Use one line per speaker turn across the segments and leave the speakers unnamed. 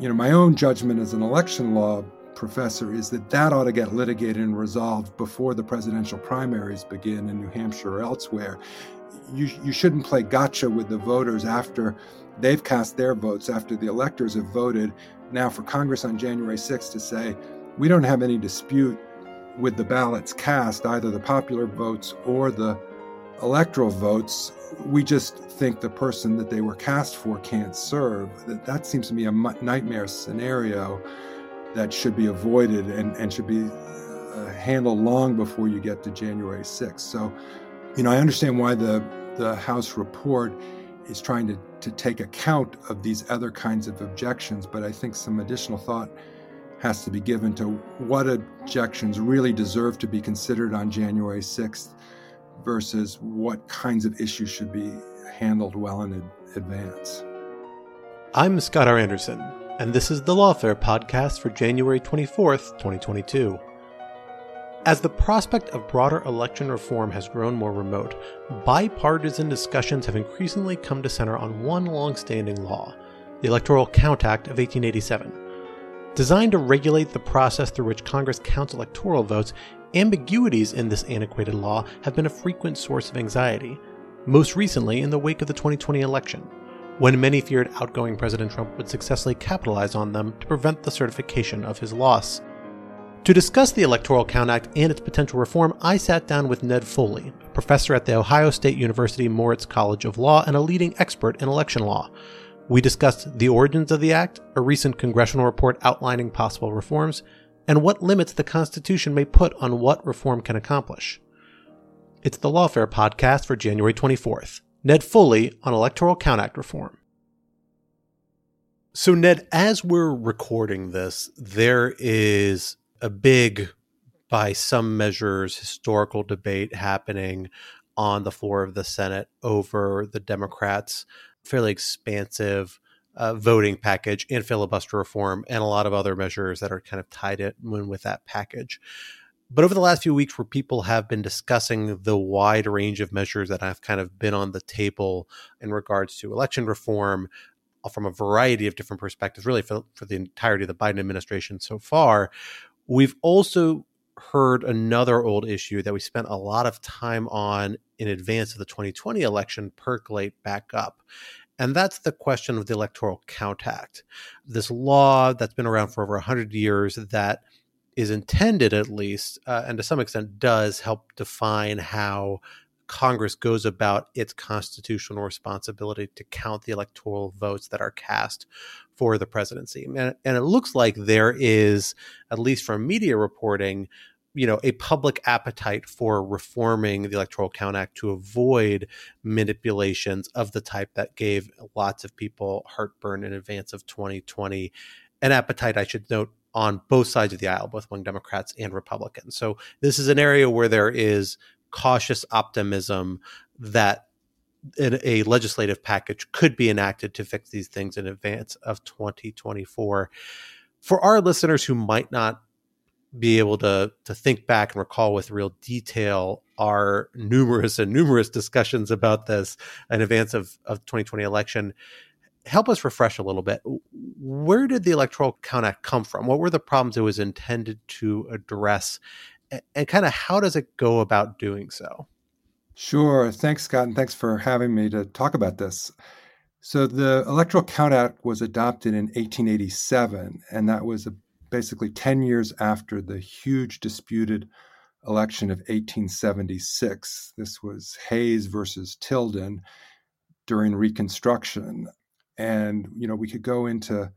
You know, my own judgment as an election law professor is that that ought to get litigated and resolved before the presidential primaries begin in New Hampshire or elsewhere. You, you shouldn't play gotcha with the voters after they've cast their votes, after the electors have voted. Now, for Congress on January 6th to say, we don't have any dispute with the ballots cast, either the popular votes or the electoral votes, we just think the person that they were cast for can't serve. That, that seems to me a nightmare scenario that should be avoided and, and should be uh, handled long before you get to January 6th. So, you know, I understand why the, the House report is trying to, to take account of these other kinds of objections, but I think some additional thought has to be given to what objections really deserve to be considered on January 6th versus what kinds of issues should be handled well in advance.
I'm Scott R. Anderson, and this is the Lawfare podcast for January 24th, 2022. As the prospect of broader election reform has grown more remote, bipartisan discussions have increasingly come to center on one long-standing law, the Electoral Count Act of 1887. Designed to regulate the process through which Congress counts electoral votes, ambiguities in this antiquated law have been a frequent source of anxiety, most recently in the wake of the 2020 election, when many feared outgoing President Trump would successfully capitalize on them to prevent the certification of his loss. To discuss the Electoral Count Act and its potential reform, I sat down with Ned Foley, a professor at the Ohio State University Moritz College of Law and a leading expert in election law. We discussed the origins of the act, a recent congressional report outlining possible reforms, and what limits the Constitution may put on what reform can accomplish. It's the Lawfare podcast for January 24th. Ned Foley on Electoral Count Act reform. So, Ned, as we're recording this, there is a big, by some measures, historical debate happening on the floor of the Senate over the Democrats' fairly expansive uh, voting package and filibuster reform and a lot of other measures that are kind of tied in with that package. But over the last few weeks, where people have been discussing the wide range of measures that have kind of been on the table in regards to election reform uh, from a variety of different perspectives, really for, for the entirety of the Biden administration so far, we've also heard another old issue that we spent a lot of time on in advance of the 2020 election percolate back up. And that's the question of the Electoral Count Act. This law that's been around for over 100 years that is intended, at least, uh, and to some extent does help define how Congress goes about its constitutional responsibility to count the electoral votes that are cast for the presidency. And, and, it looks like there is, at least from media reporting, you know a public appetite for reforming the electoral count act to avoid manipulations of the type that gave lots of people heartburn in advance of 2020 an appetite i should note on both sides of the aisle both among democrats and republicans. So this is an area where there is cautious optimism that a legislative package could be enacted to fix these things in advance of 2024 for our listeners who might not be able to to think back and recall with real detail our numerous and numerous discussions about this in advance of of 2020 election help us refresh a little bit where did the electoral count act come from what were the problems it was intended to address and, and kind of how does it go about doing so?
Sure. Thanks, Scott, and thanks for having me to talk about this. So, the Electoral Count Act was adopted in 1887, and that was basically 10 years after the huge disputed election of 1876. This was Hayes versus Tilden during Reconstruction. And, you know, we could go into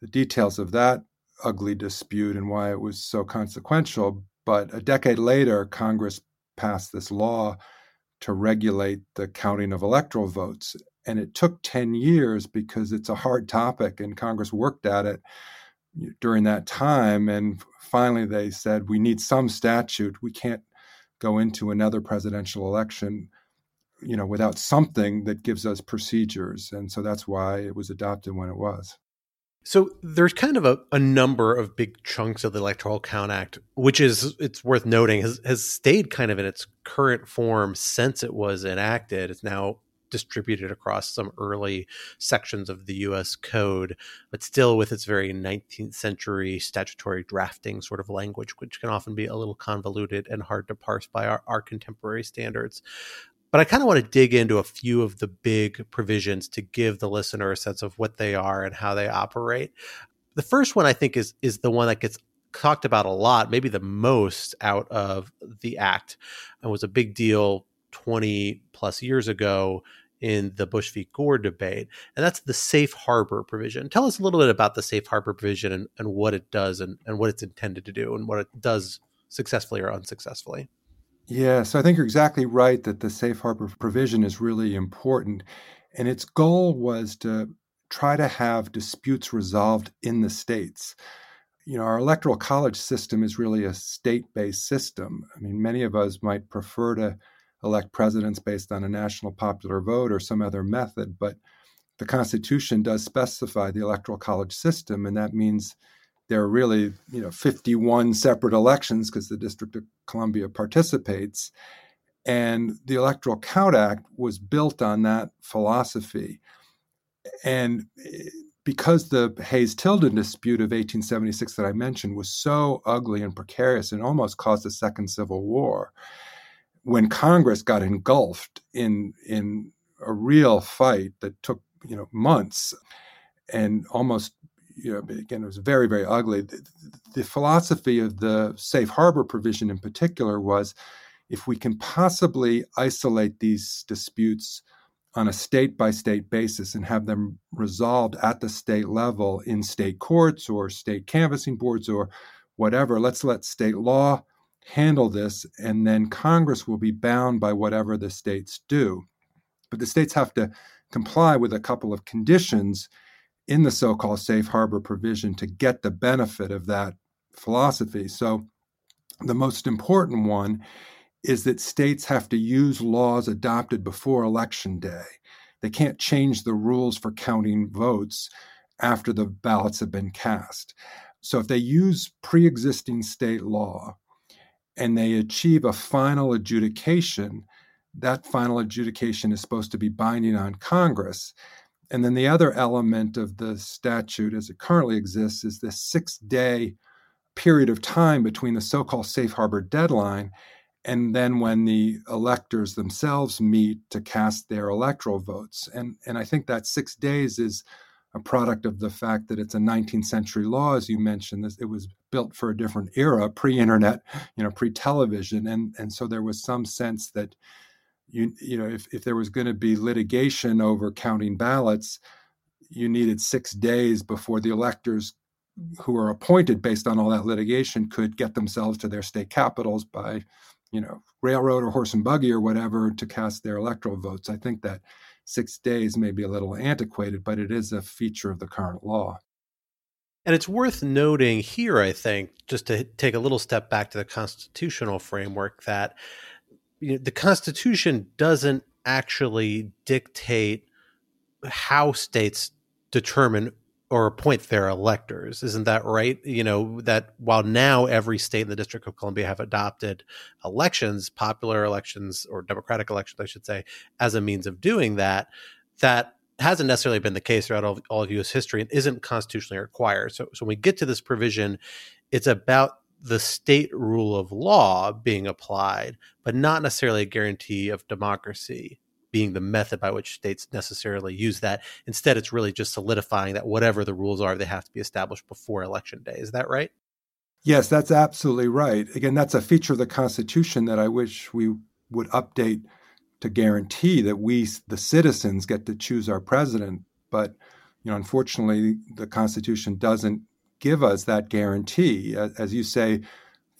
the details of that ugly dispute and why it was so consequential. But a decade later, Congress passed this law to regulate the counting of electoral votes. And it took 10 years because it's a hard topic, and Congress worked at it during that time. And finally, they said, we need some statute. We can't go into another presidential election you know without something that gives us procedures and so that's why it was adopted when it was
so there's kind of a, a number of big chunks of the Electoral Count Act, which is it's worth noting has has stayed kind of in its current form since it was enacted. It's now distributed across some early sections of the US code, but still with its very 19th century statutory drafting sort of language, which can often be a little convoluted and hard to parse by our, our contemporary standards. But I kind of want to dig into a few of the big provisions to give the listener a sense of what they are and how they operate. The first one I think is is the one that gets talked about a lot, maybe the most out of the act, and was a big deal 20 plus years ago in the Bush v. Gore debate, and that's the safe harbor provision. Tell us a little bit about the safe harbor provision and, and what it does and, and what it's intended to do and what it does successfully or unsuccessfully.
Yeah, so I think you're exactly right that the safe harbor provision is really important. And its goal was to try to have disputes resolved in the states. You know, our electoral college system is really a state based system. I mean, many of us might prefer to elect presidents based on a national popular vote or some other method, but the Constitution does specify the electoral college system, and that means there are really you know 51 separate elections because the District of Columbia participates, and the Electoral Count Act was built on that philosophy, and eh, because the Hayes Tilden dispute of 1876 that I mentioned was so ugly and precarious and almost caused a second civil war, when Congress got engulfed in in a real fight that took you know months and almost you know, again, it was very, very ugly. The, the, philosophy of the safe harbor provision in particular was if we can possibly isolate these disputes on a state by state basis and have them resolved at the state level in state courts or state canvassing boards or whatever, let's let state law handle this, and then Congress will be bound by whatever the states do. But the states have to comply with a couple of conditions in the so called safe harbor provision to get the benefit of that philosophy. So, the most important one is that states have to use laws adopted before election day. They can't change the rules for counting votes after the ballots have been cast. So, if they use pre existing state law and they achieve a final adjudication, that final adjudication is supposed to be binding on Congress. And then the other element of the statute as it currently exists is this six day period of time between the so called safe harbor deadline and then when the electors themselves meet to cast their electoral votes. And, and I think that six days is a product of the fact that it's a 19th century law, as you mentioned. It was built for a different era, pre-internet, you know, pre-television, and and so there was some sense that you you know if, if there was going to be litigation over counting ballots you needed six days before the electors who are appointed based on all that litigation could get themselves to their state capitals by you know railroad or horse and buggy or whatever to cast their electoral votes i think that six days may be a little antiquated but it is a feature of the current law.
And it's worth noting here, I think, just to take a little step back to the constitutional framework, that you know, the Constitution doesn't actually dictate how states determine or appoint their electors. Isn't that right? You know, that while now every state in the District of Columbia have adopted elections, popular elections or democratic elections, I should say, as a means of doing that, that hasn't necessarily been the case throughout all, all of U.S. history and isn't constitutionally required. So, so when we get to this provision, it's about the state rule of law being applied, but not necessarily a guarantee of democracy being the method by which states necessarily use that. Instead, it's really just solidifying that whatever the rules are, they have to be established before election day. Is that right?
Yes, that's absolutely right. Again, that's a feature of the Constitution that I wish we would update to guarantee that we, the citizens, get to choose our president. But you know, unfortunately, the Constitution doesn't give us that guarantee. As you say,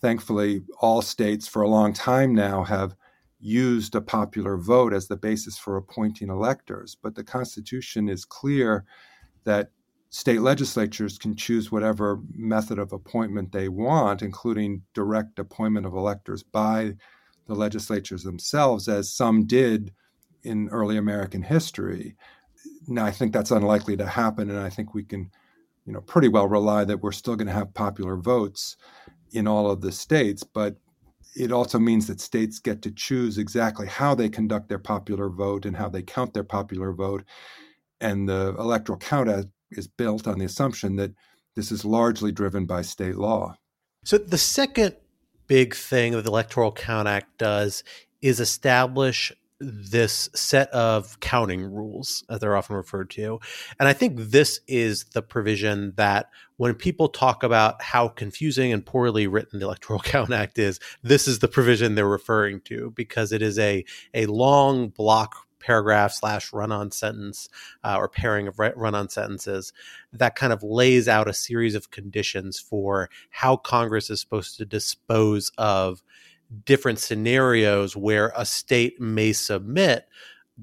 thankfully, all states for a long time now have used a popular vote as the basis for appointing electors. But the Constitution is clear that state legislatures can choose whatever method of appointment they want, including direct appointment of electors by the legislatures themselves, as some did in early American history. Now, I think that's unlikely to happen, and I think we can, you know, pretty well rely that we're still going to have popular votes in all of the states. But it also means that states get to choose exactly how they conduct their popular vote and how they count their popular vote. And the electoral count Act is built on the assumption that this is largely driven by state law.
So the second big thing that the Electoral Count Act does is establish this set of counting rules, as they're often referred to. And I think this is the provision that when people talk about how confusing and poorly written the Electoral Count Act is, this is the provision they're referring to because it is a, a long block paragraph slash run on sentence uh, or pairing of run on sentences that kind of lays out a series of conditions for how Congress is supposed to dispose of different scenarios where a state may submit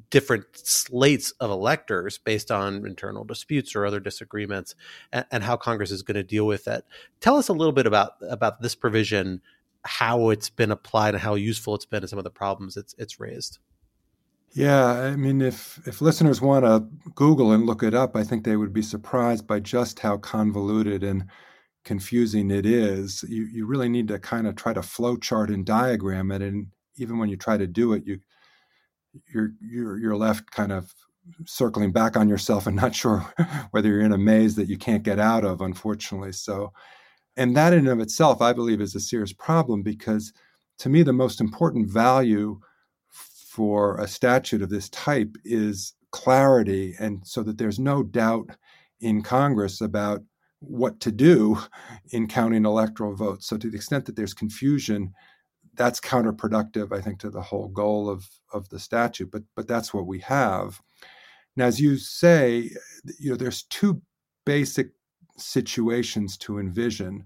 different slates of electors based on internal disputes or other disagreements and, and how congress is going to deal with it. Tell us a little bit about about this provision how it's been applied and how useful it's been and some of the problems it's it's raised.
Yeah i mean if if listeners want to google and look it up i think they would be surprised by just how convoluted and confusing it is, you, you really need to kind of try to flow chart and diagram it. And even when you try to do it, you you're you're you're left kind of circling back on yourself and not sure whether you're in a maze that you can't get out of, unfortunately. So, and that in and of itself, I believe, is a serious problem because to me, the most important value for a statute of this type is clarity, and so that there's no doubt in Congress about what to do in counting electoral votes. So to the extent that there's confusion, that's counterproductive, I think, to the whole goal of, of the statute. But but that's what we have. Now, as you say, you know, there's two basic situations to envision.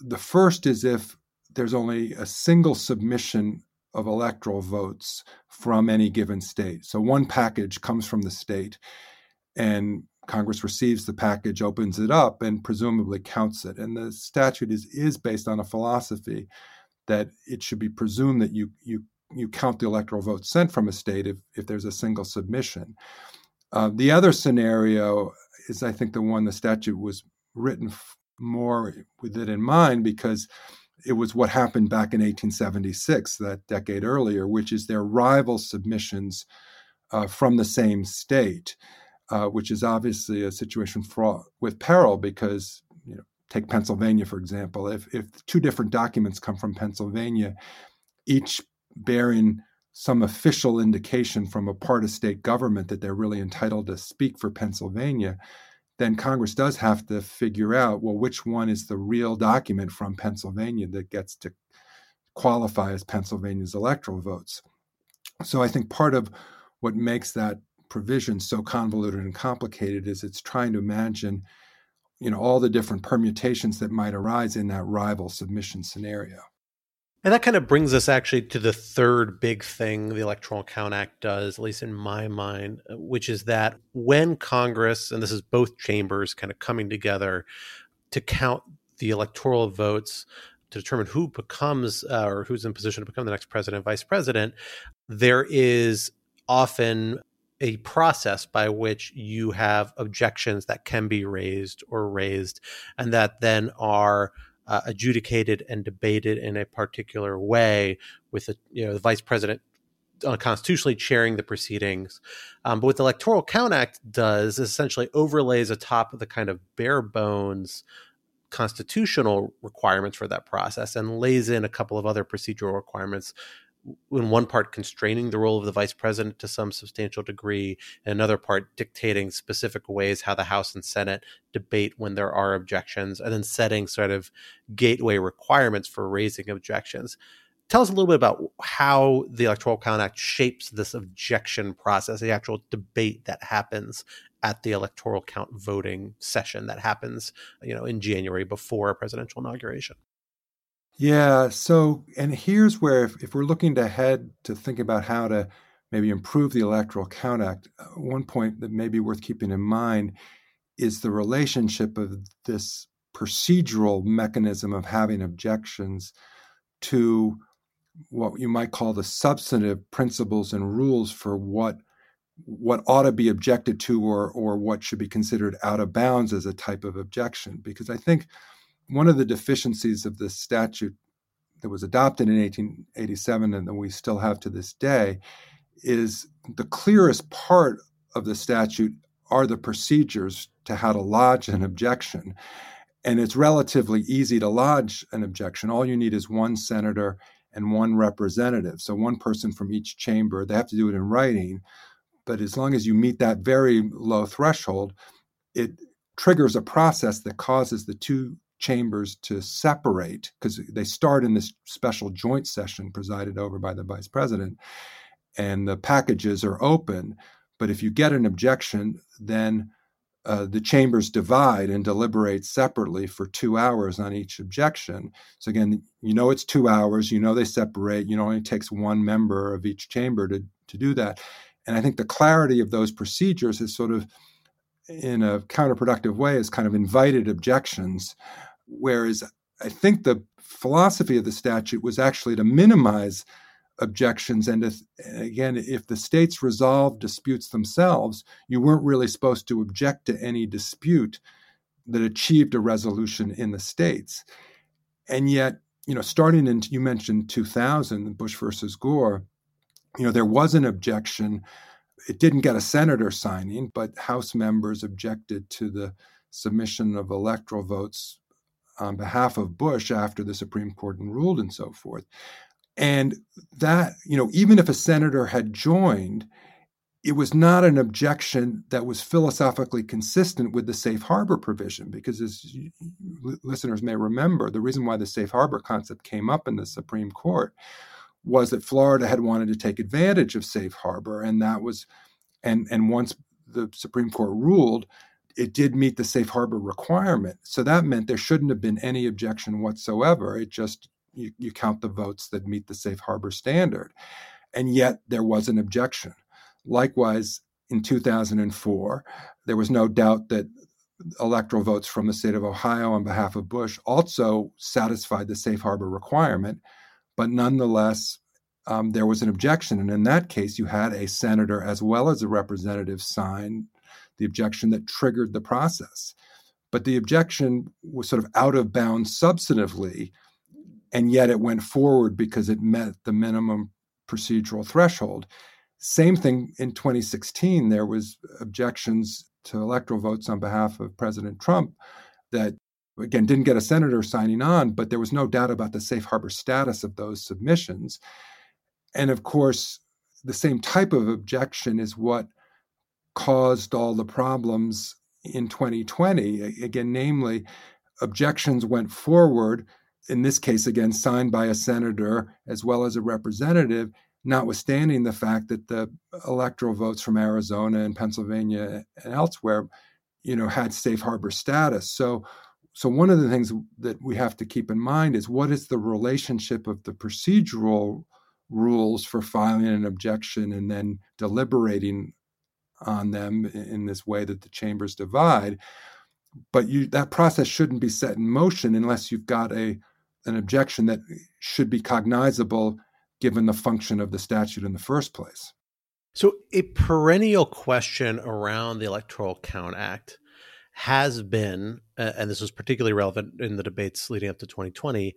The first is if there's only a single submission of electoral votes from any given state. So one package comes from the state, and Congress receives the package, opens it up, and presumably counts it. And the statute is is based on a philosophy that it should be presumed that you you you count the electoral votes sent from a state if, if there's a single submission. Uh, the other scenario is, I think, the one the statute was written f- more with it in mind because it was what happened back in 1876, that decade earlier, which is their rival submissions uh, from the same state uh, which is obviously a situation fraught with peril because you know take Pennsylvania for example. If if two different documents come from Pennsylvania, each bearing some official indication from a part of state government that they're really entitled to speak for Pennsylvania, then Congress does have to figure out well which one is the real document from Pennsylvania that gets to qualify as Pennsylvania's electoral votes. So I think part of what makes that provision so convoluted and complicated is it's trying to imagine you know all the different permutations that might arise in that rival submission scenario.
And that kind of brings us actually to the third big thing the Electoral Count Act does, at least in my mind, which is that when Congress, and this is both chambers kind of coming together to count the electoral votes to determine who becomes uh, or who's in position to become the next president, vice president, there is often a process by which you have objections that can be raised or raised and that then are uh, adjudicated and debated in a particular way with the you know the vice president uh, constitutionally chairing the proceedings. Um, but what the Electoral Count Act does is essentially overlays atop the kind of bare bones constitutional requirements for that process and lays in a couple of other procedural requirements in one part constraining the role of the vice president to some substantial degree, and another part dictating specific ways how the House and Senate debate when there are objections, and then setting sort of gateway requirements for raising objections. Tell us a little bit about how the Electoral Count Act shapes this objection process, the actual debate that happens at the electoral count voting session that happens, you know, in January before a presidential inauguration.
Yeah. So, and here's where, if, if we're looking ahead to think about how to maybe improve the Electoral Count Act, uh, one point that may be worth keeping in mind is the relationship of this procedural mechanism of having objections to what you might call the substantive principles and rules for what what ought to be objected to or or what should be considered out of bounds as a type of objection because i think one of the deficiencies of this statute that was adopted in 1887 and that we still have to this day is the clearest part of the statute are the procedures to how to lodge an objection. And it's relatively easy to lodge an objection. All you need is one senator and one representative. So, one person from each chamber. They have to do it in writing. But as long as you meet that very low threshold, it triggers a process that causes the two chambers to separate because they start in this special joint session presided over by the vice president and the packages are open but if you get an objection then uh, the chambers divide and deliberate separately for two hours on each objection. So again, you know it's two hours. You know they separate. You know it only takes one member of each chamber to to do that. And I think the clarity of those procedures is sort of, in a counterproductive way, has kind of invited objections Whereas I think the philosophy of the statute was actually to minimize objections. And if, again, if the states resolved disputes themselves, you weren't really supposed to object to any dispute that achieved a resolution in the states. And yet, you know, starting in, you mentioned 2000, Bush versus Gore, you know, there was an objection. It didn't get a senator signing, but House members objected to the submission of electoral votes on behalf of Bush after the Supreme Court ruled and so forth. And that, you know, even if a senator had joined, it was not an objection that was philosophically consistent with the safe harbor provision, because as listeners may remember, the reason why the safe harbor concept came up in the Supreme Court was that Florida had wanted to take advantage of safe harbor, and that was, and and once the Supreme Court ruled it did meet the safe harbor requirement. So that meant there shouldn't have been any objection whatsoever. It just, you, you count the votes that meet the safe harbor standard. And yet there was an objection. Likewise, in 2004, there was no doubt that electoral votes from the state of Ohio on behalf of Bush also satisfied the safe harbor requirement. But nonetheless, um, there was an objection. And in that case, you had a senator as well as a representative sign the objection that triggered the process. But the objection was sort of out of bounds substantively, and yet it went forward because it met the minimum procedural threshold. Same thing in 2016. There was objections to electoral votes on behalf of President Trump that again didn't get a senator signing on, but there was no doubt about the safe harbor status of those submissions. And of course, the same type of objection is what caused all the problems in 2020. Again, namely, objections went forward, in this case, again, signed by a senator as well as a representative, notwithstanding the fact that the electoral votes from Arizona and Pennsylvania and elsewhere, you know, had safe harbor status. So, so one of the things that we have to keep in mind is what is the relationship of the procedural rules for filing an objection and then deliberating on them in this way that the chambers divide. But you, that process shouldn't be set in motion unless you've got a an objection that should be cognizable given the function of the statute in the first place.
So, a perennial question around the Electoral Count Act has been, and this was particularly relevant in the debates leading up to 2020,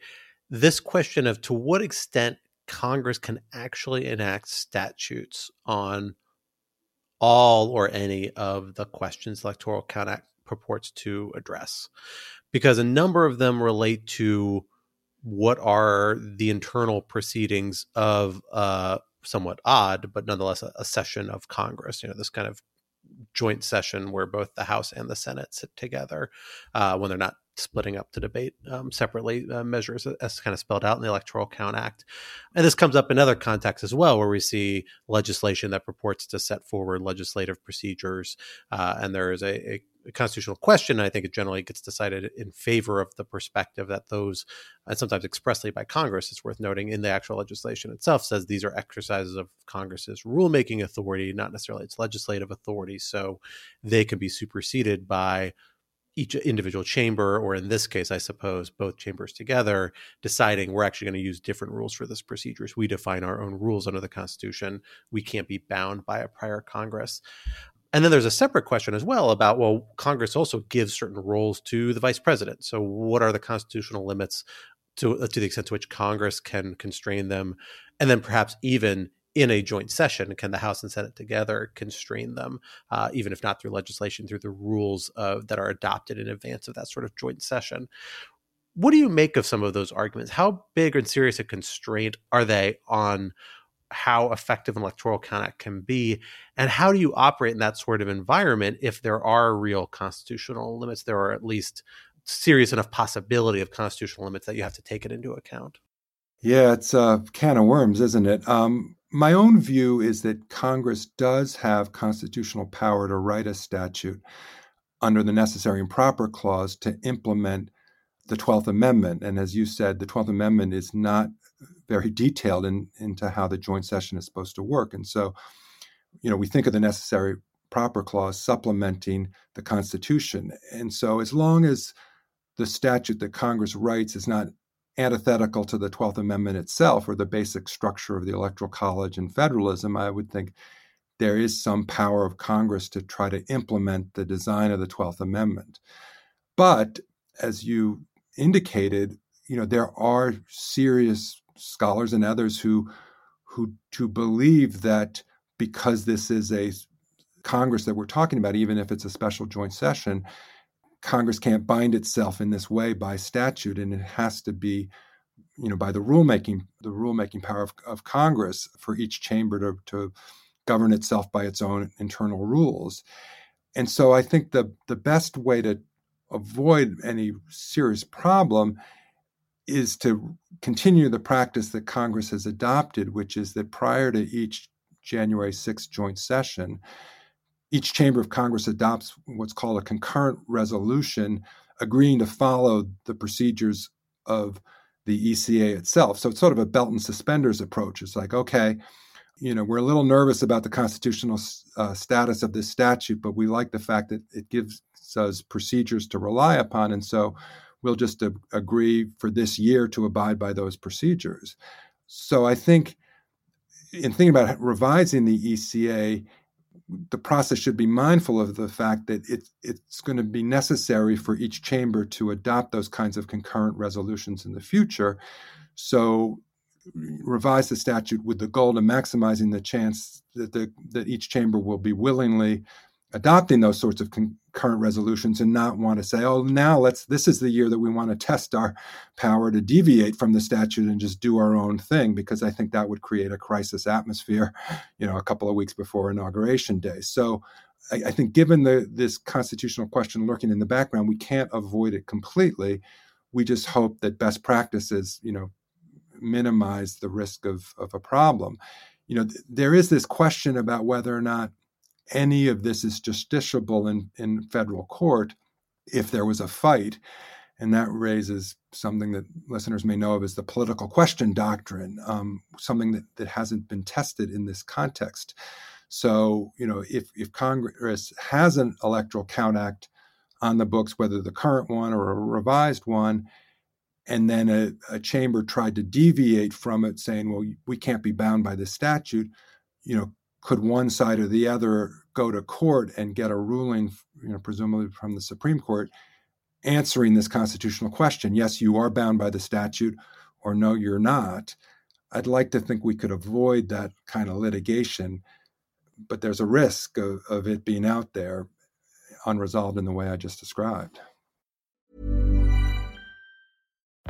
this question of to what extent Congress can actually enact statutes on all or any of the questions the Electoral Count Act purports to address. because a number of them relate to what are the internal proceedings of uh, somewhat odd, but nonetheless a, a, session of Congress. You know, this kind of joint session where both the House and the Senate sit together uh, when they're not splitting up to debate um, separately uh, measures as kind of spelled out in the Electoral Count Act. And this comes up in other contexts as well, where we see legislation that purports to set forward legislative procedures. Uh, and there is a, a, constitutional question. I think it generally gets decided in favor of the perspective that those, and sometimes expressly by Congress, it's worth noting in the actual legislation itself, says these are exercises of Congress's rulemaking authority, not necessarily its legislative authority. So they can be superseded by each individual chamber, or in this case, I suppose both chambers together, deciding we're actually going to use different rules for this procedures. We define our own rules under the Constitution. We can't be bound by a prior Congress. And then there's a separate question as well about well, Congress also gives certain roles to the vice president. So, what are the constitutional limits to to the extent to which Congress can constrain them, and then perhaps even in a joint session, can the House and Senate together constrain them, uh, even if not through legislation, through the rules of, that are adopted in advance of that sort of joint session? What do you make of some of those arguments? How big and serious a constraint are they on how effective an electoral count act can be? And how do you operate in that sort of environment if there are real constitutional limits? There are at least serious enough possibility of constitutional limits that you have to take it into account.
Yeah, it's a can of worms, isn't it? Um, my own view is that Congress does have constitutional power to write a statute under the necessary and proper clause to implement the 12th Amendment. And as you said, the 12th Amendment is not very detailed in, into how the joint session is supposed to work. And so, you know, we think of the necessary proper clause supplementing the Constitution. And so, as long as the statute that Congress writes is not antithetical to the 12th Amendment itself or the basic structure of the Electoral College and federalism, I would think there is some power of Congress to try to implement the design of the 12th Amendment. But as you indicated, you know, there are serious scholars and others who who to believe that because this is a Congress that we're talking about, even if it's a special joint session, Congress can't bind itself in this way by statute, and it has to be, you know, by the rulemaking, the rulemaking power of, of Congress for each chamber to, to govern itself by its own internal rules. And so I think the the best way to avoid any serious problem is to continue the practice that Congress has adopted, which is that prior to each January 6th joint session, each chamber of Congress adopts what's called a concurrent resolution agreeing to follow the procedures of the ECA itself. So it's sort of a belt and suspenders approach. It's like, okay, you know, we're a little nervous about the constitutional uh, status of this statute, but we like the fact that it gives us procedures to rely upon. And so we'll just uh, agree for this year to abide by those procedures. So I think in thinking about revising the ECA, the process should be mindful of the fact that it, it's going to be necessary for each chamber to adopt those kinds of concurrent resolutions in the future. So, revise the statute with the goal of maximizing the chance that the, that each chamber will be willingly adopting those sorts of concurrent resolutions and not want to say, oh, now let's, this is the year that we want to test our power to deviate from the statute and just do our own thing, because I think that would create a crisis atmosphere, you know, a couple of weeks before inauguration day. So I, I think given the, this constitutional question lurking in the background, we can't avoid it completely. We just hope that best practices, you know, minimize the risk of, of a problem. You know, th- there is this question about whether or not any of this is justiciable in, in federal court if there was a fight. And that raises something that listeners may know of as the political question doctrine, um, something that, that hasn't been tested in this context. So, you know, if, if Congress has an electoral count act on the books, whether the current one or a revised one, and then a, a chamber tried to deviate from it, saying, well, we can't be bound by this statute, you know, could one side or the other go to court and get a ruling, you know, presumably from the Supreme Court, answering this constitutional question? Yes, you are bound by the statute, or no, you're not. I'd like to think we could avoid that kind of litigation, but there's a risk of, of it being out there unresolved in the way I just described.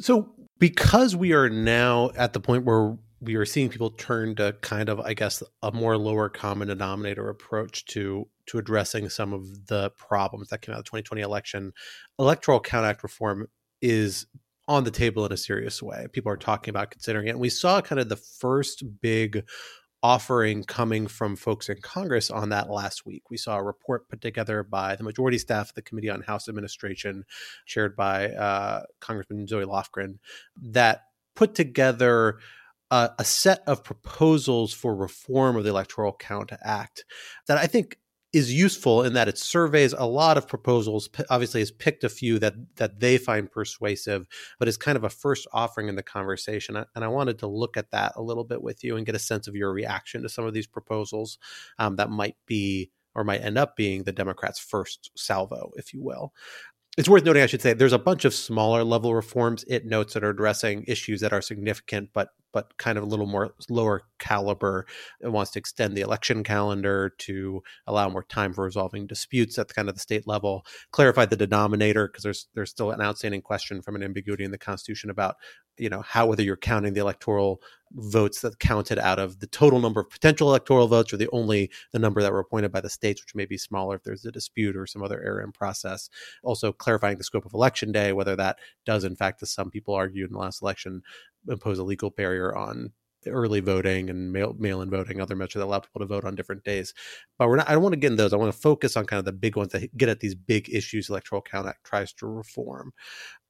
So, because we are now at the point where we are seeing people turn to kind of i guess a more lower common denominator approach to to addressing some of the problems that came out of the 2020 election electoral count act reform is on the table in a serious way. People are talking about considering it. And we saw kind of the first big offering coming from folks in Congress on that last week. We saw a report put together by the majority staff of the Committee on House Administration, chaired by uh, Congressman Zoe Lofgren, that put together uh, a set of proposals for reform of the Electoral Count Act that I think is useful in that it surveys a lot of proposals obviously has picked a few that that they find persuasive but is kind of a first offering in the conversation and i wanted to look at that a little bit with you and get a sense of your reaction to some of these proposals um, that might be or might end up being the democrats first salvo if you will. It's worth noting, I should say, there's a bunch of smaller level reforms it notes that are addressing issues that are significant, but but kind of a little more lower caliber. It wants to extend the election calendar to allow more time for resolving disputes at the kind of the state level. Clarify the denominator because there's there's still an outstanding question from an ambiguity in the Constitution about you know how whether you're counting the electoral votes that counted out of the total number of potential electoral votes or the only the number that were appointed by the states which may be smaller if there's a dispute or some other error in process also clarifying the scope of election day whether that does in fact as some people argued in the last election impose a legal barrier on early voting and mail mail in voting, other measures that allow people to vote on different days. But we're not. I don't want to get in those. I want to focus on kind of the big ones that get at these big issues. Electoral Count Act tries to reform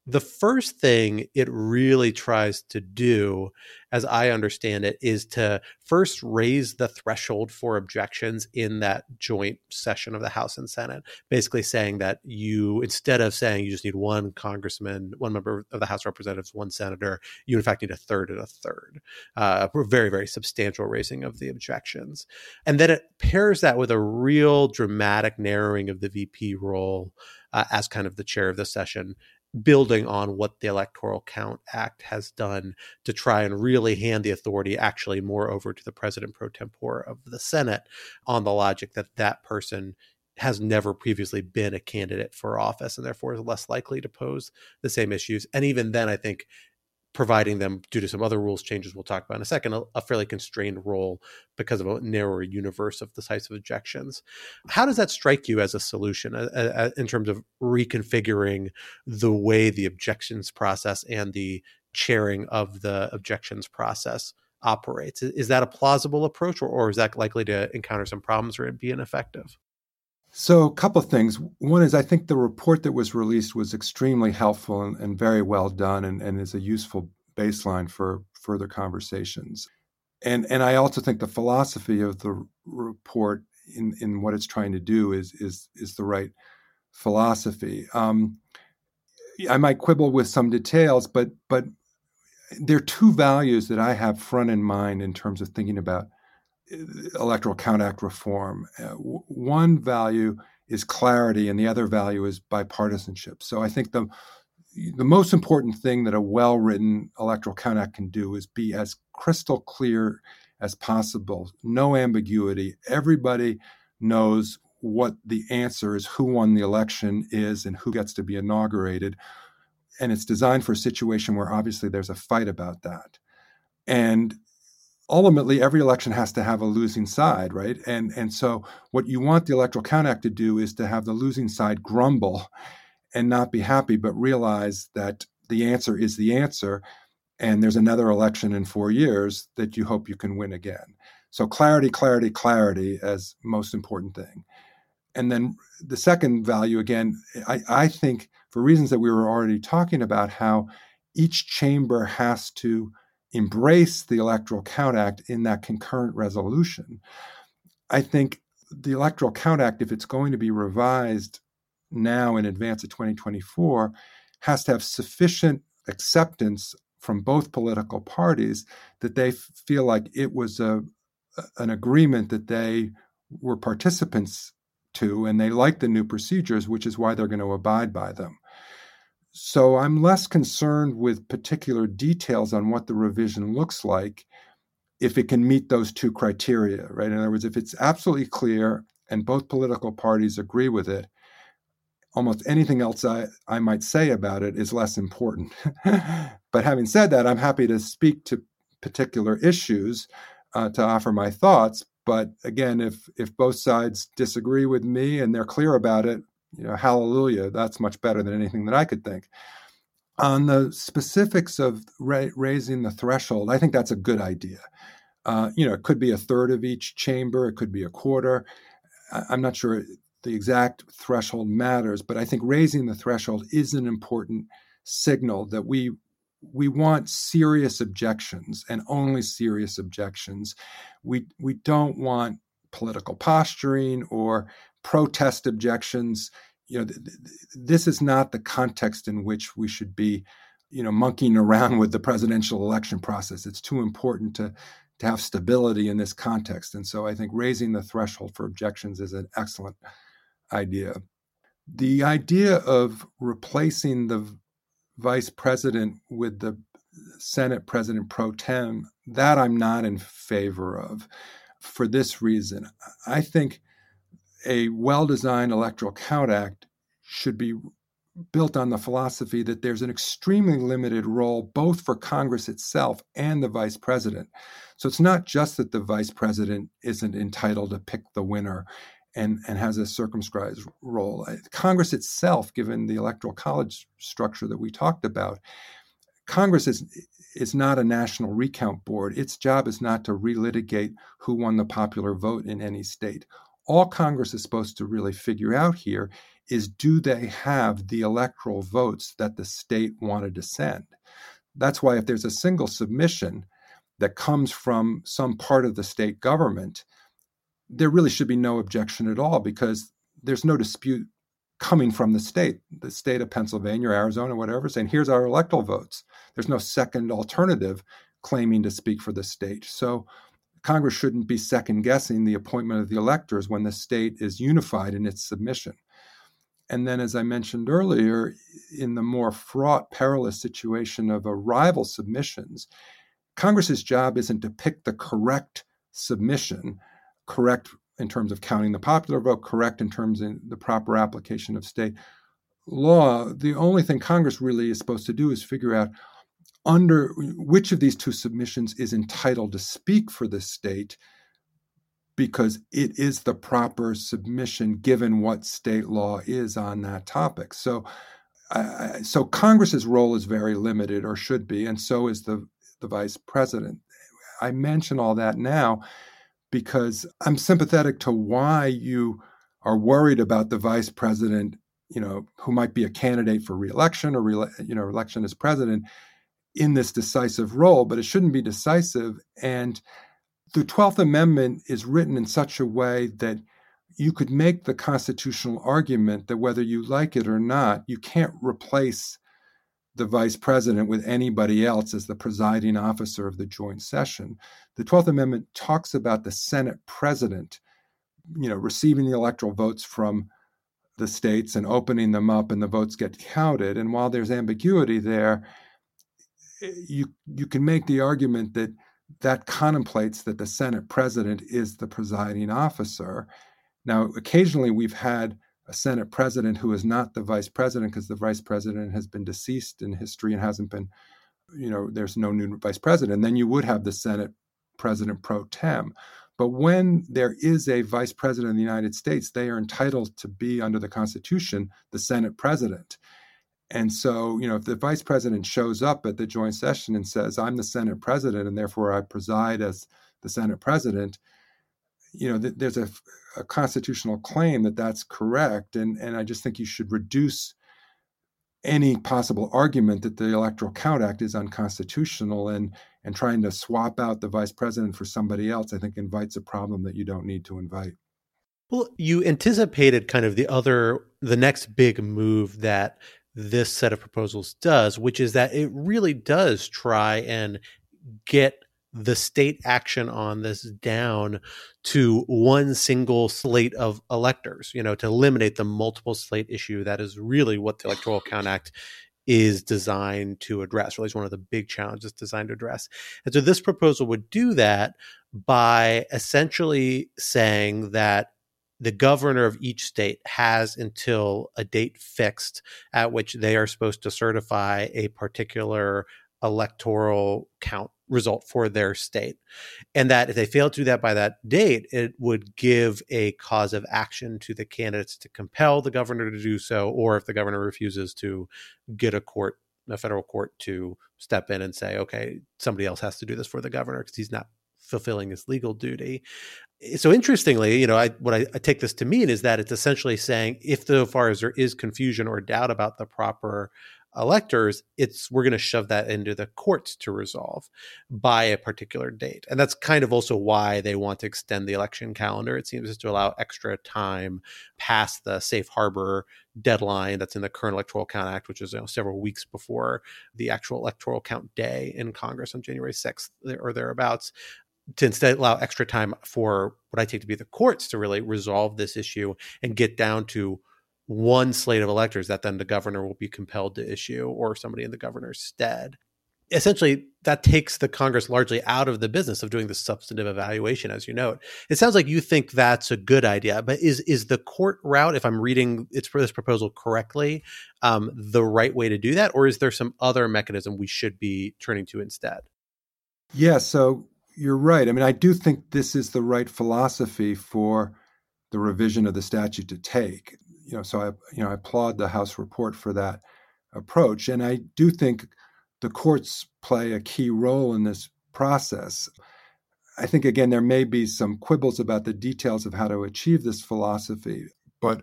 the first thing it really tries to do, as I understand it, is to first raise the threshold for objections in that joint session of the House and Senate, basically saying that you, instead of saying you just need one congressman, one member of the House of Representatives, one senator, you in fact need a third and a third. Uh, very, very substantial raising of the objections. And then it pairs that with a real dramatic narrowing of the VP role. Uh, as kind of the chair of the session building on what the Electoral Count Act has done to try and really hand the authority actually more over to the president pro tempore of the Senate on the logic that that person has never previously been a candidate for office and therefore is less likely to pose the same issues. And even then, I think providing them due to some other rules changes we'll talk about in a second a, a, fairly constrained role because of a narrower universe of the types of objections. How does that strike you as a solution uh, uh, in terms of reconfiguring the way the objections process and the chairing of the objections process operates? Is that a plausible approach or, or is that likely to encounter some problems or be ineffective
so, a couple of things. One is I think the report that was released was extremely helpful and, and very well done and, and, is a useful baseline for further conversations. And, and I also think the philosophy of the report in, in what it's trying to do is, is, is the right philosophy. Um, I might quibble with some details, but, but there are two values that I have front in mind in terms of thinking about Electoral Count Act reform. Uh, one value is clarity, and the other value is bipartisanship. So I think the the most important thing that a well-written Electoral Count Act can do is be as crystal clear as possible, no ambiguity. Everybody knows what the answer is, who won the election is, and who gets to be inaugurated. And it's designed for a situation where obviously there's a fight about that. And ultimately every election has to have a losing side, right? And and so what you want the Electoral Count Act to do is to have the losing side grumble and not be happy, but realize that the answer is the answer. And there's another election in four years that you hope you can win again. So clarity, clarity, clarity as most important thing. And then the second value, again, I, I think for reasons that we were already talking about, how each chamber has to embrace the Electoral Count Act in that concurrent resolution. I think the Electoral Count Act, if it's going to be revised now in advance of 2024, has to have sufficient acceptance from both political parties that they feel like it was a an agreement that they were participants to and they like the new procedures which is why they're going to abide by them so i'm less concerned with particular details on what the revision looks like if it can meet those two criteria right in other words if it's absolutely clear and both political parties agree with it almost anything else I, I might say about it is less important. but having said that, I'm happy to speak to particular issues uh, to offer my thoughts. But again, if if both sides disagree with me and they're clear about it, you know, hallelujah, that's much better than anything that I could think. On the specifics of ra- raising the threshold, I think that's a good idea. Uh, you know, it could be a third of each chamber, it could be a quarter. I- I'm not sure the exact threshold matters, but I think raising the threshold is an important signal that we we want serious objections and only serious objections. We we don't want political posturing or protest objections. You know, th- th- this is not the context in which we should be, you know, monkeying around with the presidential election process. It's too important to to have stability in this context. And so I think raising the threshold for objections is an excellent idea. The idea of replacing the vice president with the Senate president pro tem, that I'm not in favor of for this reason. I think a well designed Electoral Count Act should be built on the philosophy that there's an extremely limited role both for Congress itself and the vice president. So it's not just that the vice president isn't entitled to pick the winner and, and has a circumscribed role. Uh, Congress itself, given the electoral college structure that we talked about, Congress is is not a national recount board. Its job is not to relitigate who won the popular vote in any state. All Congress is supposed to really figure out here is do they have the electoral votes that the state wanted to send? That's why if there's a single submission that comes from some part of the state government, there really should be no objection at all because there's no dispute coming from the state, the state of Pennsylvania or Arizona, whatever, saying, here's our electoral votes. There's no second alternative claiming to speak for the state. So Congress shouldn't be second guessing the appointment of the electors when the state is unified in its submission. And then, as I mentioned earlier, in the more fraught, perilous situation of arrival submissions, Congress's job isn't to pick the correct submission correct in terms of counting the popular vote, correct in terms of the proper application of state law. The only thing Congress really is supposed to do is figure out under which of these two submissions is entitled to speak for the state because it is the proper submission given what state law is on that topic. So, uh, so Congress's role is very limited, or should be, and so is the the vice president. I mention all that now because I'm sympathetic to why you are worried about the vice president, you know, who might be a candidate for reelection or re- you know, election as president in this decisive role, but it shouldn't be decisive. And the 12th Amendment is written in such a way that you could make the constitutional argument that whether you like it or not, you can't replace the vice president with anybody else as the presiding officer of the joint session. The 12th Amendment talks about the Senate president, you know, receiving the electoral votes from the states and opening them up and the votes get counted. And while there's ambiguity there, you you can make the argument that that contemplates that the Senate president is the presiding officer. Now, occasionally we've had a Senate president who is not the vice president because the vice president has been deceased in history and hasn't been, you know, there's no new vice president. And Then you would have the Senate president pro tem. But when there is a vice president of the United States, they are entitled to be, under the Constitution, the Senate president. And so, you know, if the vice president shows up at the joint session and says, I'm the Senate president and therefore I preside as the Senate president, you know, th- there's a, a, constitutional claim that that's correct. And, and I just think you should reduce any possible argument that the Electoral Count Act is unconstitutional and, and trying to swap out the vice president for somebody else, I think invites a problem that you don't need to invite.
Well, you anticipated kind of the other, the next big move that this set of proposals does, which is that it really does try and get the state action on this down to one single slate of electors, you know, to eliminate the multiple slate issue that is really what the Electoral Count Act is designed to address, really is one of the big challenges designed to address. And so this proposal would do that by essentially saying that the governor of each state has until a date fixed at which they are supposed to certify a particular electoral count result for their state. And that if they fail to do that by that date, it would give a cause of action to the candidates to compel the governor to do so, or if the governor refuses to get a court, a federal court to step in and say, okay, somebody else has to do this for the governor because he's not fulfilling his legal duty. Eh, so interestingly, you know, I, what I, I, take this to mean is that it's essentially saying if so far as there is confusion or doubt about the proper electors, it's we're going to shove that into the courts to resolve by a particular date. And that's kind of also why they want to extend the election calendar. It seems to allow extra time past the safe harbor deadline that's in the current Electoral Count Act, which is you know, several weeks before the actual electoral count day in Congress on January 6th or thereabouts to instead allow extra time for what I take to be the courts to really resolve this issue and get down to one slate of electors that then the governor will be compelled to issue or somebody in the governor's stead. Essentially, that takes the Congress largely out of the business of doing the substantive evaluation, as you note. It sounds like you think that's a good idea, but is is the court route, if I'm reading it's for this proposal correctly, um, the right way to do that, or is there some other mechanism we should be turning to instead?
Yeah, so you're right. I mean, I do think this is the right philosophy for the revision of the statute to take you know, so I, you know, I applaud the House report for that approach, and I do think the courts play a key role in this process. I think again there may be some quibbles about the details of how to achieve this philosophy, but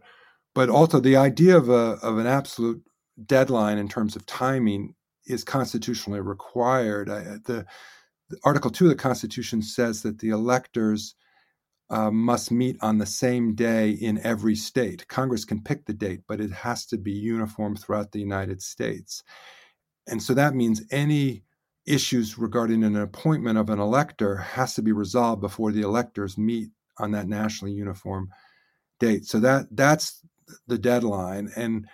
but also the idea of a of an absolute deadline in terms of timing is constitutionally required. I, the, the Article Two of the Constitution says that the electors uh, must meet on the same day in every state. Congress can pick the date, but it has to be uniform throughout the United States. And so that means any issues regarding an appointment of an elector has to be resolved before the electors meet on that nationally uniform date. So that that's the deadline. And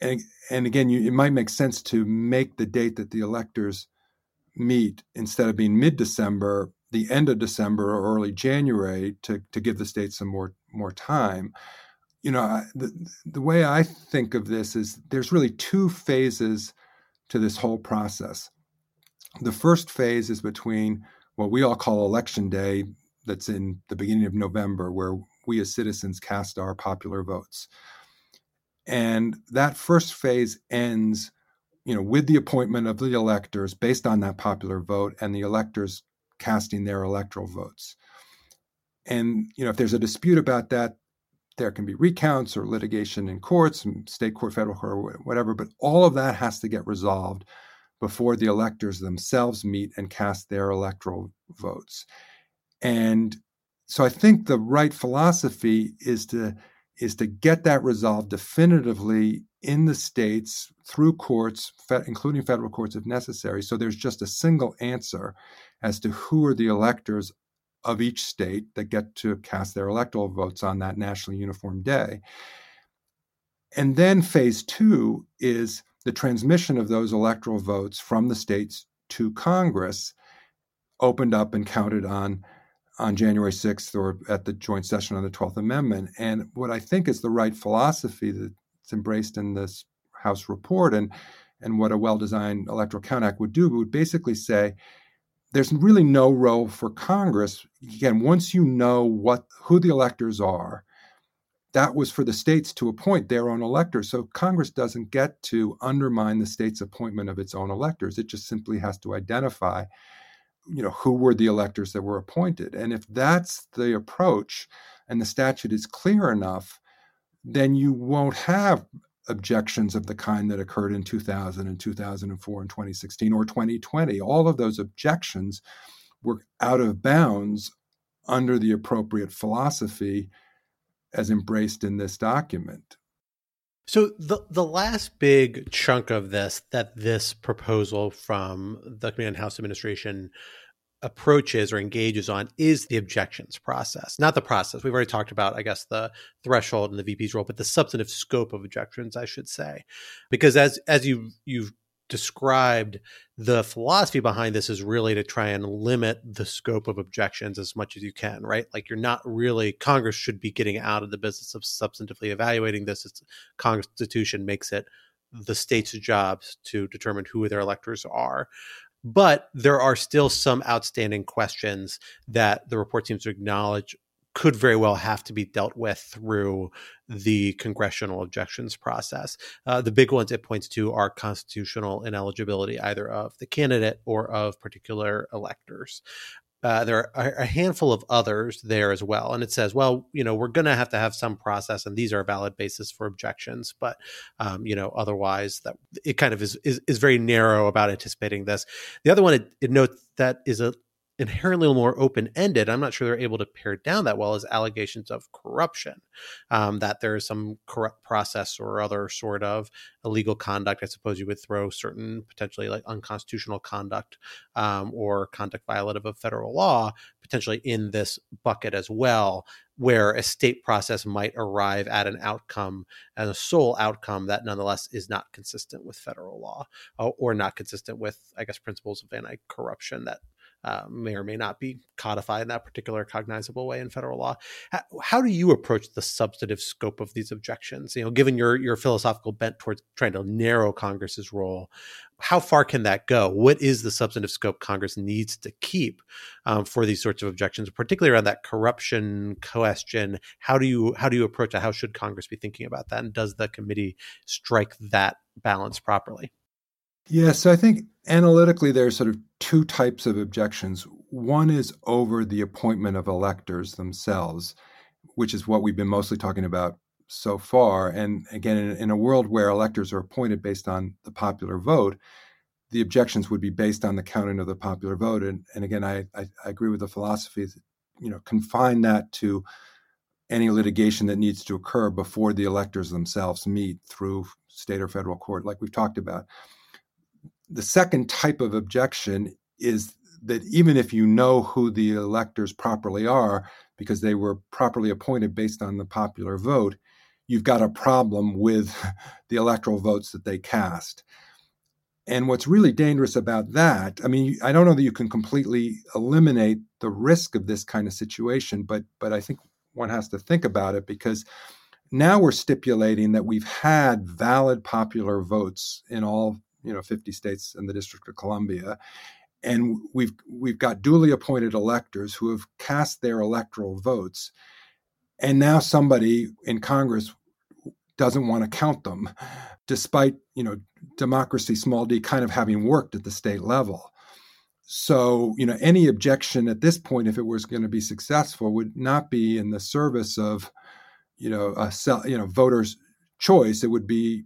and, and again, you, it might make sense to make the date that the electors meet instead of being mid-December the end of December or early January to, to give the state some more more time. You know, the, the way I think of this is there's really two phases to this whole process. The first phase is between what we all call election day, that's in the beginning of November, where we as citizens cast our popular votes. And that first phase ends, you know, with the appointment of the electors based on that popular vote, and the electors casting their electoral votes. And you know, if there's a dispute about that, there can be recounts or litigation in courts, state court, federal court, whatever. But all of that has to get resolved before the electors themselves meet and cast their electoral votes. And so I think the right philosophy is to is to get that resolved definitively in the states through courts, including federal courts if necessary. So there's just a single answer as to who are the electors of each state that get to cast their electoral votes on that nationally uniform day. And then phase two is the transmission of those electoral votes from the states to Congress, opened up and counted on on January 6th or at the joint session on the 12th Amendment. And what I think is the right philosophy that's embraced in this House report and, and what a well designed Electoral Count Act would do would basically say there's really no role for Congress. Again, once you know what who the electors are, that was for the states to appoint their own electors. So Congress doesn't get to undermine the state's appointment of its own electors. It just simply has to identify, you know, who were the electors that were appointed. And if that's the approach and the statute is clear enough, then you won't have objections of the kind that occurred in 2000 and 2004 and 2016 or 2020. All of those objections were out of bounds under the appropriate philosophy as embraced in this document.
So the the last big chunk of this that this proposal from the Committee on House Administration approaches or engages on is the objections process, not the process. We've already talked about, I guess, the threshold and the VP's role, but the substantive scope of objections, I should say, because as as you you've described, the philosophy behind this is really to try and limit the scope of objections as much as you can, right? Like you're not really Congress should be getting out of the business of substantively evaluating this. It's Constitution makes it the state's jobs to determine who their electors are. But there are still some outstanding questions that the report seems to acknowledge could very well have to be dealt with through the congressional objections process. Uh, the big ones it points to are constitutional ineligibility, either of the candidate or of particular electors. Uh, there are a handful of others there as well. And it says, well, you know, we're going to have to have some process, and these are a valid basis for objections. But, um, you know, otherwise, that it kind of is, is, is very narrow about anticipating this. The other one, it, it notes that is a inherently more open ended, I'm not sure they're able to pare down that well as allegations of corruption, um, that there is some corrupt process or other sort of illegal conduct. I suppose you would throw certain potentially like unconstitutional conduct um, or conduct violative of federal law potentially in this bucket as well, where a state process might arrive at an outcome and a sole outcome that nonetheless is not consistent with federal law uh, or not consistent with, I guess, principles of anti corruption that uh, may or may not be codified in that particular cognizable way in federal law. How, how, do you approach the substantive scope of these objections? You know, given your your philosophical bent towards trying to narrow Congress's role, how far can that go? What is the substantive scope Congress needs to keep um, for these sorts of objections, particularly around that corruption question? How do you how do you approach that? How should Congress be thinking about that? And does the committee strike that balance properly?
Yes, so I think analytically there are sort of two types of objections. One is over the appointment of electors themselves, which is what we've been mostly talking about so far. And again, in, in, a world where electors are appointed based on the popular vote, the objections would be based on the counting of the popular vote. And, and again, I, I, I agree with the philosophy that, you know, confine that to any litigation that needs to occur before the electors themselves meet through state or federal court, like we've talked about the second type of objection is that even if you know who the electors properly are, because they were properly appointed based on the popular vote, you've got a problem with the electoral votes that they cast. And what's really dangerous about that, I mean, I don't know that you can completely eliminate the risk of this kind of situation, but but I think one has to think about it because now we're stipulating that we've had valid popular votes in all you know 50 states and the District of Columbia, and we've we've got duly appointed electors who have cast their electoral votes, and now somebody in Congress doesn't want to count them, despite you know democracy small d kind of having worked at the state level. So you know any objection at this point, if it was going to be successful, would not be in the service of you know a you know voters' choice. It would be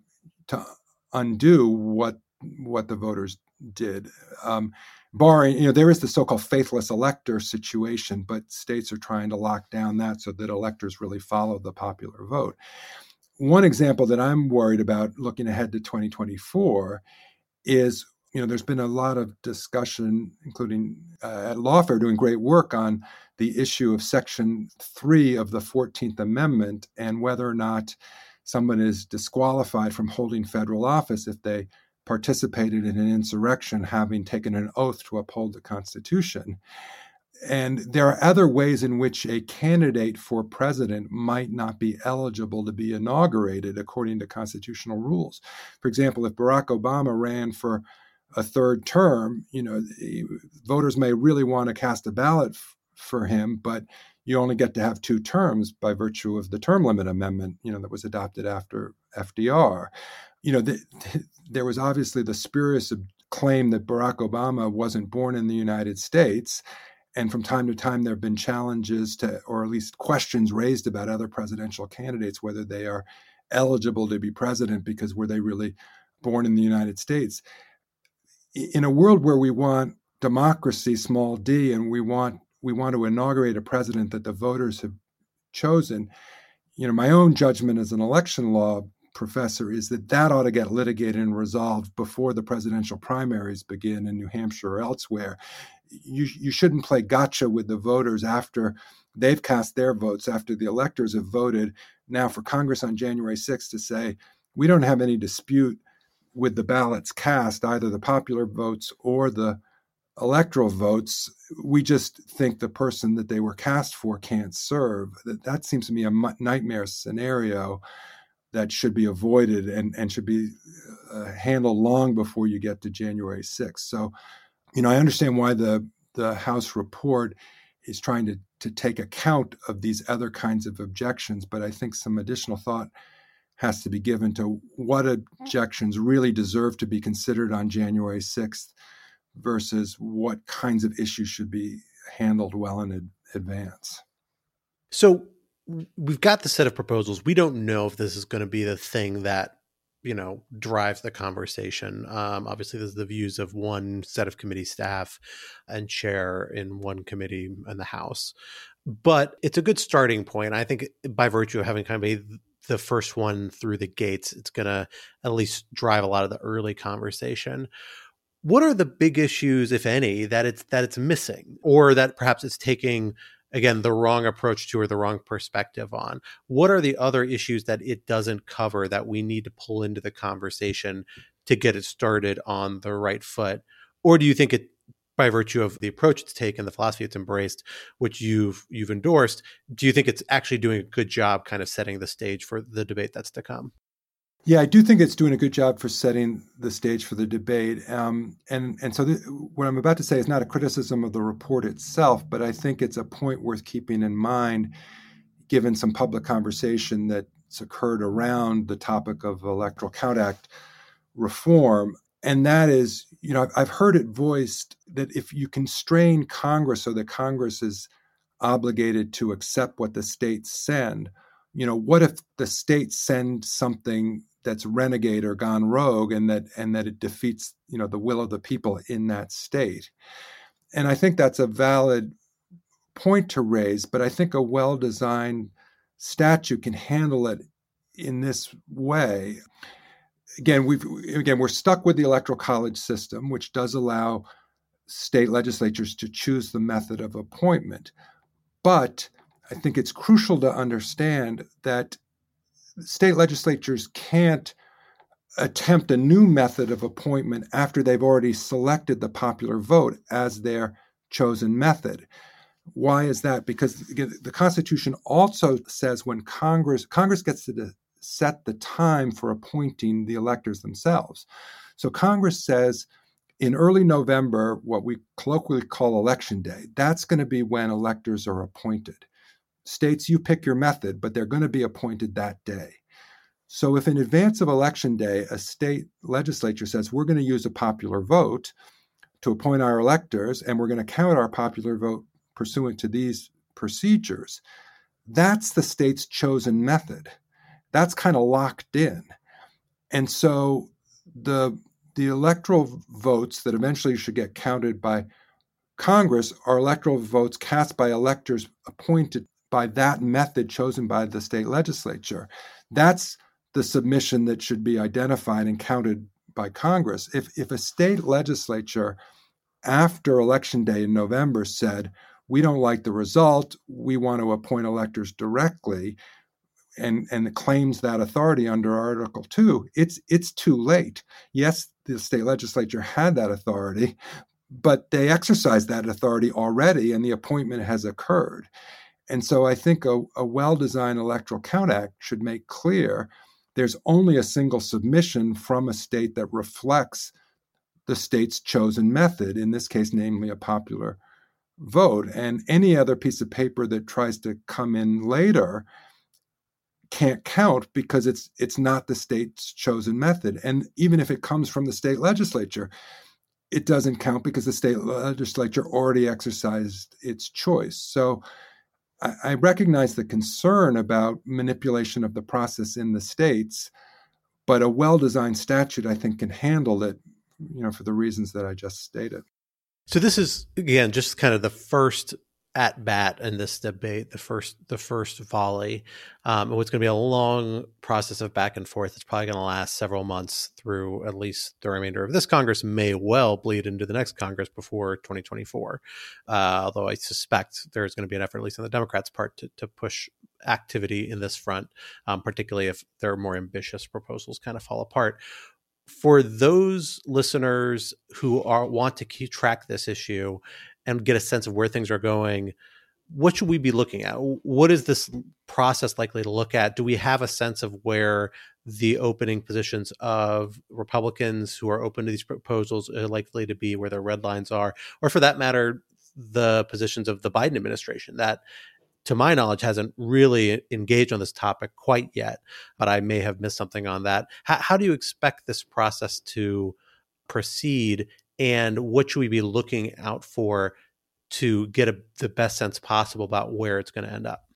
to undo what what the voters did. Um, barring, you know, there is the so-called faithless elector situation, but states are trying to lock down that so that electors really follow the popular vote. One example that I'm worried about looking ahead to 2024 is, you know, there's been a lot of discussion, including uh, at Lawfare doing great work on the issue of Section 3 of the 14th Amendment and whether or not someone is disqualified from holding federal office if they participated in an insurrection having taken an oath to uphold the Constitution. And there are other ways in which a candidate for president might not be eligible to be inaugurated according to constitutional rules. For example, if Barack Obama ran for a third term, you know, voters may really want to cast a ballot f- for him, but you only get to have two terms by virtue of the term limit amendment, you know, that was adopted after FDR. You know, the, the, there was obviously the spurious claim that Barack Obama wasn't born in the United States. And from time to time, there have been challenges to, or at least questions raised about other presidential candidates, whether they are eligible to be president because were they really born in the United States? In a world where we want democracy, small d, and we want we want to inaugurate a president that the voters have chosen, you know, my own judgment as an election law professor is that that ought to get litigated and resolved before the presidential primaries begin in New Hampshire or elsewhere. You, you shouldn't play gotcha with the voters after they've cast their votes, after the electors have voted now for Congress on January 6th to say, we don't have any dispute with the ballots cast, either the popular votes or the electoral votes. We just think the person that they were cast for can't serve. That, that seems to me a nightmare scenario that should be avoided and, and should be uh, handled long before you get to January 6th. So, you know, I understand why the, the House report is trying to, to take account of these other kinds of objections, but I think some additional thought has to be given to what objections really deserve to be considered on January 6th versus what kinds of issues should be handled well in ad- advance.
So, we've got the set of proposals. We don't know if this is going to be the thing that you know drives the conversation. Um, obviously, there's the views of one set of committee staff and chair in one committee in the House, but it's a good starting point. I think by virtue of having kind of a the first one through the gates, it's going to at least drive a lot of the early conversation. What are the big issues, if any, that it's that it's missing, or that perhaps it's taking again the wrong approach to or the wrong perspective on. What are the other issues that it doesn't cover that we need to pull into the conversation to get it started on the right foot? Or do you think it by virtue of the approach it's taken the philosophy it's embraced which you've you've endorsed do you think it's actually doing a good job kind of setting the stage for the debate that's to come
yeah, I do think it's doing a good job for setting the stage for the debate. Um, and and so th- what I'm about to say is not a criticism of the report itself, but I think it's a point worth keeping in mind, given some public conversation that's occurred around the topic of Electoral Count Act reform. And that is, you know, I've heard it voiced that if you constrain Congress so that Congress is obligated to accept what the states send, you know, what if the states send something that's renegade or gone rogue and that and that it defeats you know the will of the people in that state. And i think that's a valid point to raise but i think a well designed statute can handle it in this way. Again we've again we're stuck with the electoral college system which does allow state legislatures to choose the method of appointment. But i think it's crucial to understand that state legislatures can't attempt a new method of appointment after they've already selected the popular vote as their chosen method. Why is that? Because the Constitution also says when Congress Congress gets to set the time for appointing the electors themselves. So Congress says in early November, what we colloquially call election day, that's going to be when electors are appointed states you pick your method, but they're going to be appointed that day. So, if in advance of election day, a state legislature says we're going to use a popular vote to appoint our electors and we're going to count our popular vote pursuant to these procedures, that's the state's chosen method. That's kind of locked in. And so the the electoral votes that eventually should get counted by Congress are electoral votes cast by electors appointed by that method chosen by the state legislature. That's the submission that should be identified and counted by Congress. If, if a state legislature after election day in November said, we don't like the result, we want to appoint electors directly, and, and claims that authority under Article 2, it's, it's too late. Yes, the state legislature had that authority, but they exercised that authority already, and the appointment has occurred. And so I think a, a well designed electoral count act should make clear there's only a single submission from a state that reflects the state's chosen method, in this case, namely a popular vote. And any other piece of paper that tries to come in later can't count because it's it's not the state's chosen method. And even if it comes from the state legislature, it doesn't count because the state legislature already exercised its choice. So I, I recognize the concern about manipulation of the process in the states, but a well-designed statute, I think, can handle it, you know, for the reasons that I just stated.
So this is again just kind of the first at bat in this debate, the first the first volley. Um, it's going to be a long process of back and forth. It's probably going to last several months through at least the remainder of this Congress. May well bleed into the next Congress before 2024. Uh, although I suspect there's going to be an effort, at least on the Democrats' part, to, to push activity in this front, um, particularly if their more ambitious proposals kind of fall apart for those listeners who are want to keep track this issue and get a sense of where things are going what should we be looking at what is this process likely to look at do we have a sense of where the opening positions of republicans who are open to these proposals are likely to be where their red lines are or for that matter the positions of the biden administration that to my knowledge, hasn't really engaged on this topic quite yet, but I may have missed something on that. How, how do you expect this process to proceed, and what should we be looking out for to get a, the best sense possible about where it's going to end up?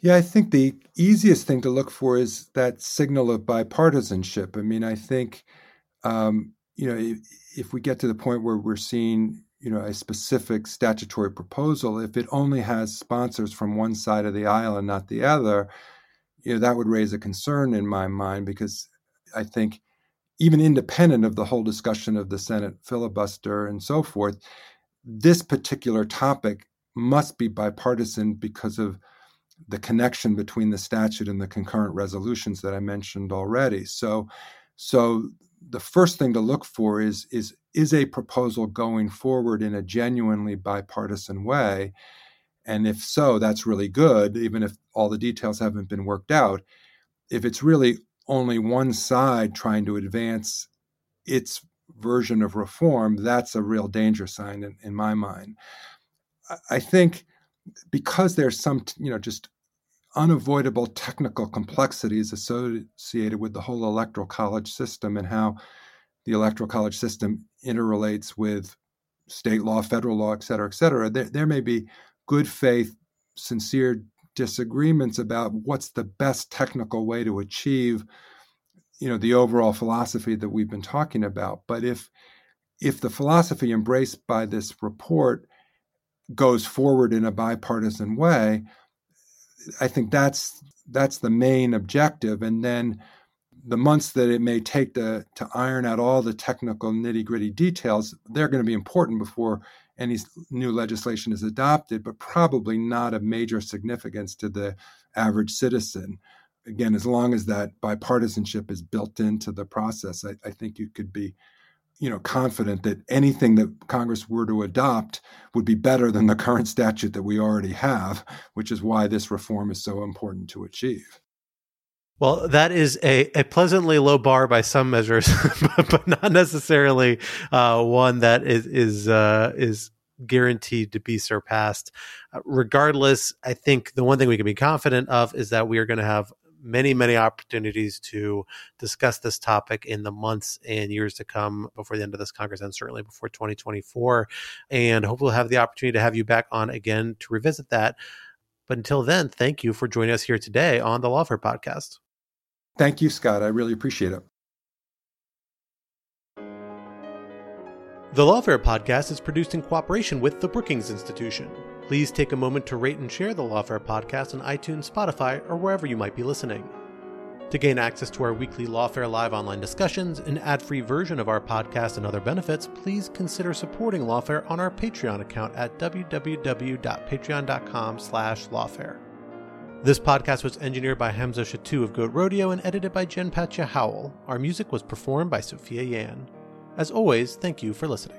Yeah, I think the easiest thing to look for is that signal of bipartisanship. I mean, I think, um, you know, if, if we get to the point where we're seeing you know a specific statutory proposal if it only has sponsors from one side of the aisle and not the other you know that would raise a concern in my mind because i think even independent of the whole discussion of the senate filibuster and so forth this particular topic must be bipartisan because of the connection between the statute and the concurrent resolutions that i mentioned already. So so the first thing to look for is is is a proposal going forward in a genuinely bipartisan way? And if so that's really good even if all the details haven't been worked out. If it's really only one side trying to advance its version of reform that's a real danger sign in, in my mind i think because there's some you know just unavoidable technical complexities associated with the whole electoral college system and how the electoral college system interrelates with state law, federal law, et cetera, et cetera. There, there may be good faith, sincere disagreements about what's the best technical way to achieve you know the overall philosophy that we've been talking about. But if if the philosophy embraced by this report goes forward in a bipartisan way I think that's that's the main objective, and then the months that it may take to to iron out all the technical nitty gritty details, they're going to be important before any new legislation is adopted, but probably not of major significance to the average citizen. Again, as long as that bipartisanship is built into the process, I, I think you could be you know confident that anything that Congress were to adopt would be better than the current statute that we already have, which is why this reform is so important to achieve.
Well, that is a, a pleasantly low bar by some measures, but, not necessarily uh, one that is is uh, is guaranteed to be surpassed. Uh, regardless, I think the one thing we can be confident of is that we are going to have many, many opportunities to discuss this topic in the months and years to come before the end of this Congress and certainly before 2024. And hope we'll have the opportunity to have you back on again to revisit that. But until then, thank you for joining us here today on the Lawfare Podcast.
Thank you, Scott. I really appreciate it.
The Lawfare Podcast is produced in cooperation with the Brookings Institution. Please take a moment to rate and share the Lawfare podcast on iTunes, Spotify, or wherever you might be listening. To gain access to our weekly Lawfare Live online discussions, an ad-free version of our podcast, and other benefits, please consider supporting Lawfare on our Patreon account at www.patreon.com slash lawfare. This podcast was engineered by Hamza Shatu of Goat Rodeo and edited by Jen Patja Howell. Our music was performed by Sophia Yan. As always, thank you for listening.